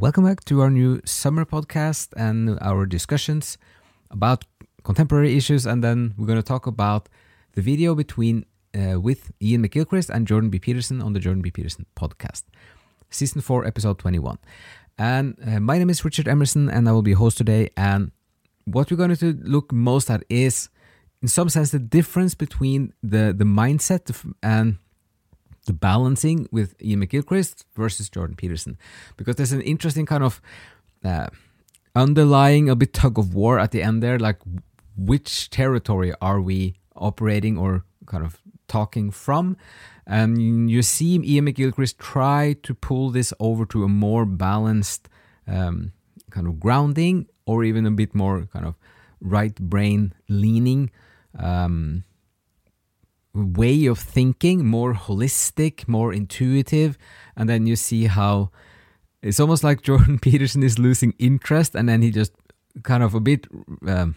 Welcome back to our new summer podcast and our discussions about contemporary issues. And then we're going to talk about the video between uh, with Iain McGilchrist and Jordan B. Peterson on the Jordan B. Peterson podcast, season four, episode 21. And uh, my name is Richard Emerson, and I will be host today. And what we're going to look most at is, in some sense, the difference between the the mindset and the balancing with Iain McGilchrist versus Jordan Peterson, because there's an interesting kind of uh, underlying a bit tug of war at the end there, like which territory are we operating or kind of talking from? And you see Iain McGilchrist try to pull this over to a more balanced um, kind of grounding or even a bit more kind of right brain leaning um, way of thinking, more holistic, more intuitive. And then you see how it's almost like Jordan Peterson is losing interest, and then he just kind of a bit, um,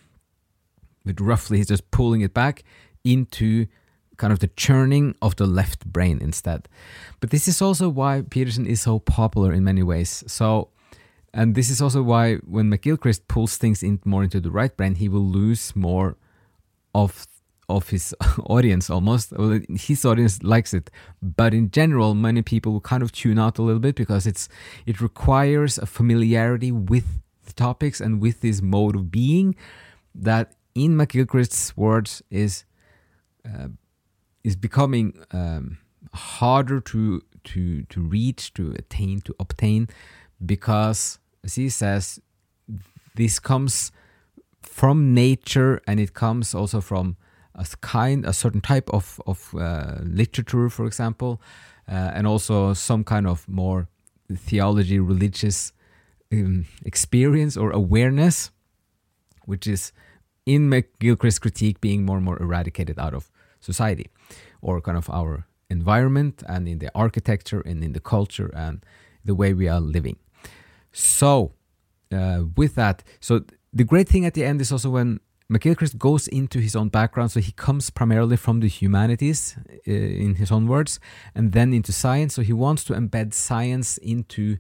bit roughly, he's just pulling it back into kind of the churning of the left brain instead. But this is also why Peterson is so popular in many ways. So, and this is also why when McGilchrist pulls things in more into the right brain, he will lose more of of his audience almost. Well, his audience likes it, but in general, many people kind of tune out a little bit because it's it requires a familiarity with the topics and with this mode of being that, in McGilchrist's words, is uh, is becoming um, harder to to to reach, to attain, to obtain, because as he says, this comes from nature and it comes also from a kind, a certain type of of uh, literature, for example, uh, and also some kind of more theology, religious um, experience or awareness, which is in McGilchrist's critique being more and more eradicated out of society, or kind of our environment and in the architecture and in the culture and the way we are living. So, uh, with that, so the great thing at the end is also when McGilchrist goes into his own background, so he comes primarily from the humanities, uh, in his own words, and then into science. So he wants to embed science into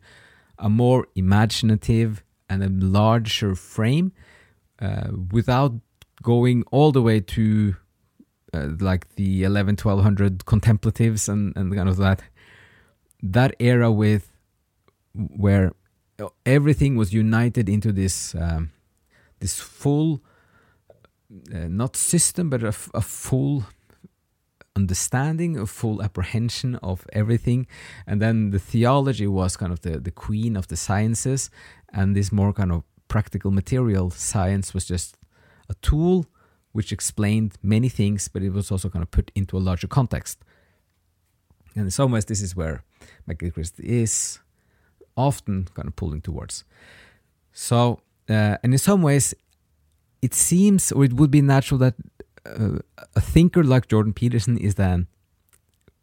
a more imaginative and a larger frame uh, without going all the way to uh, like the 11 1200 contemplatives and, and kind of that that era with where everything was united into this um, this full not system, but a, a full understanding, a full apprehension of everything. And then the theology was kind of the, the queen of the sciences, and this more kind of practical material science was just a tool which explained many things, but it was also kind of put into a larger context. And in some ways, this is where McGilchrist is often kind of pulling towards. So, uh, and in some ways, it seems, or it would be natural that uh, a thinker like Jordan Peterson is then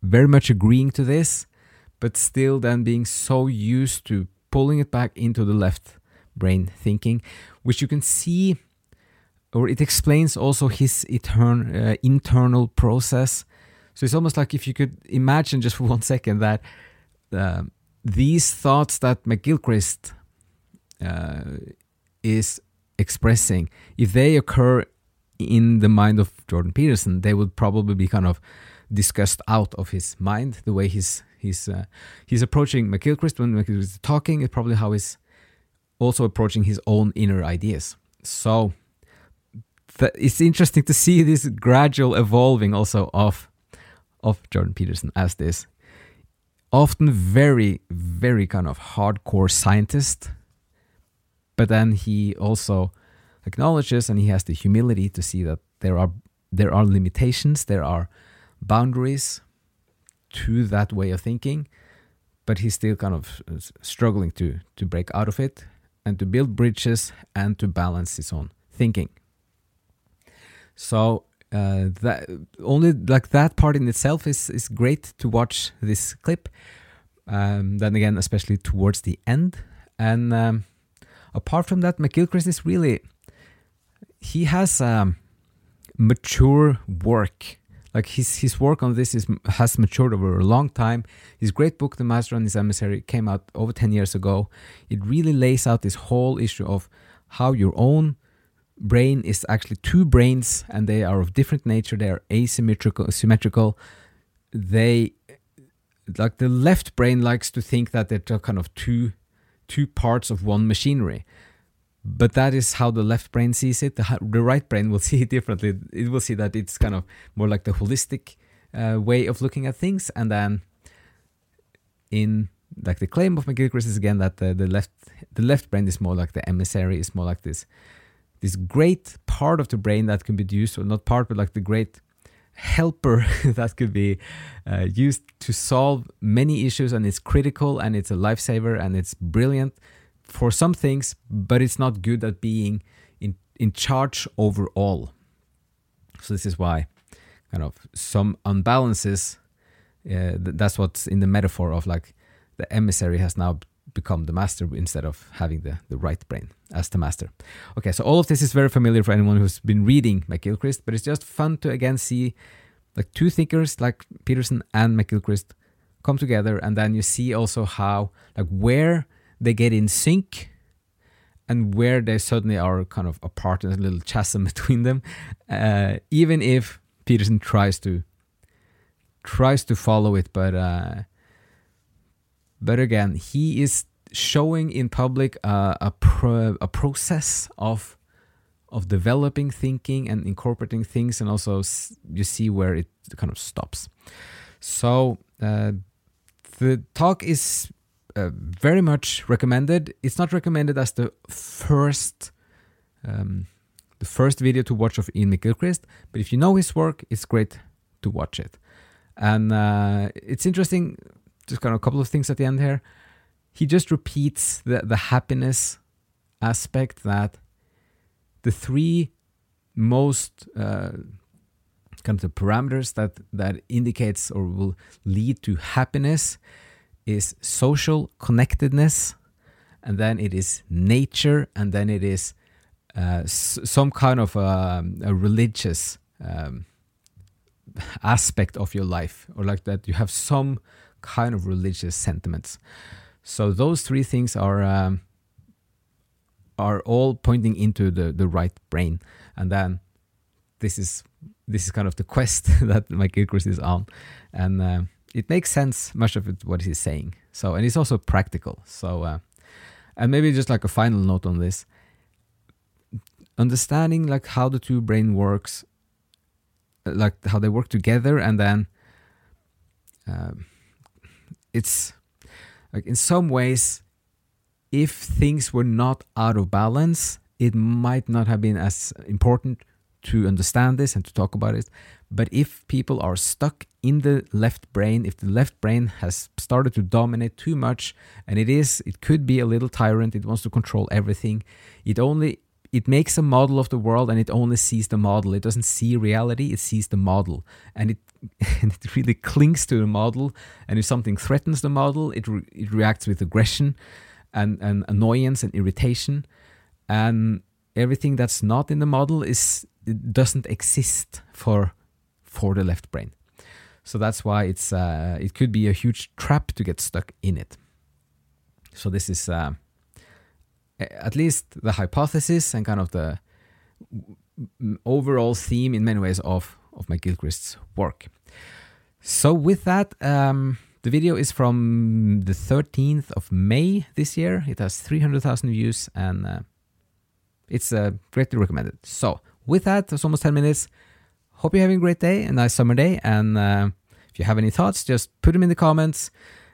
very much agreeing to this, but still then being so used to pulling it back into the left brain thinking, which you can see, or it explains also his etern- uh, internal process. So it's almost like if you could imagine just for one second that uh, these thoughts that McGilchrist uh, is expressing, if they occur in the mind of Jordan Peterson, they would probably be kind of discussed out of his mind. The way he's he's uh, he's approaching McGilchrist when McGilchrist is talking is probably how he's also approaching his own inner ideas. So th- it's interesting to see this gradual evolving also of of Jordan Peterson as this often very very kind of hardcore scientist but then he also acknowledges and he has the humility to see that there are there are limitations, there are boundaries to that way of thinking, but he's still kind of uh, struggling to to break out of it and to build bridges and to balance his own thinking. So uh, that only like that part in itself is is great to watch this clip. Um, then again, especially towards the end, and um, apart from that, McGilchrist is really he has um, mature work like his his work on this is has matured over a long time. His great book, The Master and His Emissary, came out over ten years ago. It really lays out this whole issue of how your own brain is actually two brains and they are of different nature. They are asymmetrical, symmetrical. They like the left brain likes to think that they're kind of two two parts of one machinery but that is how the left brain sees it. The, the right brain will see it differently. It will see that it's kind of more like the holistic uh, way of looking at things, and then in like the claim of McGilchrist is again that the, the left the left brain is more like the emissary, is more like this this great part of the brain that can be used, or not part, but like the great helper that could be uh, used to solve many issues, and it's critical, and it's a lifesaver, and it's brilliant for some things, but it's not good at being in, in charge over all. So this is why kind of some unbalances. Uh, that's what's in the metaphor of like the emissary has now become the master instead of having the, the right brain as the master. Okay, so all of this is very familiar for anyone who's been reading McGilchrist, but it's just fun to again see like two thinkers like Peterson and McGilchrist come together, and then you see also how like where they get in sync and where they suddenly are kind of apart in a little chasm between them uh, even if peterson tries to tries to follow it but uh, but again he is showing in public a pro- a process of of developing thinking and incorporating things and also you see where it kind of stops so uh, the talk is uh, very much recommended. It's not recommended as the first um, the first video to watch of Iain McGilchrist, but if you know his work, it's great to watch it. And uh, it's interesting, just kind of a couple of things at the end here. He just repeats the, the happiness aspect that the three most uh, kind of the parameters that that indicates or will lead to happiness is social connectedness, and then it is nature, and then it is uh, some kind of a, um, a religious um, aspect of your life, or like that you have some kind of religious sentiments. So those three things are um, are all pointing into the the right brain, and then this is this is kind of the quest that McGilchrist is on, and. Uh, it makes sense much of it what he's saying. So and it's also practical. So uh, and maybe just like a final note on this, understanding like how the two brain works, like how they work together, and then um, it's like in some ways, if things were not out of balance, it might not have been as important to understand this and to talk about it. But if people are stuck in the left brain, if the left brain has started to dominate too much, and it is, it could be a little tyrant, it wants to control everything, it only it makes a model of the world and it only sees the model. It doesn't see reality, it sees the model. And it and it really clings to the model. And if something threatens the model, it, re- it reacts with aggression and, and annoyance and irritation. And everything that's not in the model is it doesn't exist for for the left brain. So that's why it's uh, it could be a huge trap to get stuck in it. So this is uh, at least the hypothesis and kind of the overall theme in many ways of of McGilchrist's work. So with that, um, the video is from the 13th of May this year. It has 300,000 views and uh, it's uh, greatly recommended. So with that, it's almost 10 minutes. Hope you're having a great day, a nice summer day. And uh, if you have any thoughts, just put them in the comments.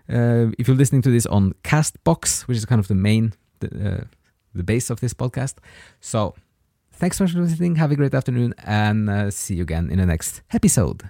Uh, if you're listening to this on Castbox, which is kind of the main, the, uh, the base of this podcast. So thanks so much for listening. Have a great afternoon and uh, see you again in the next episode.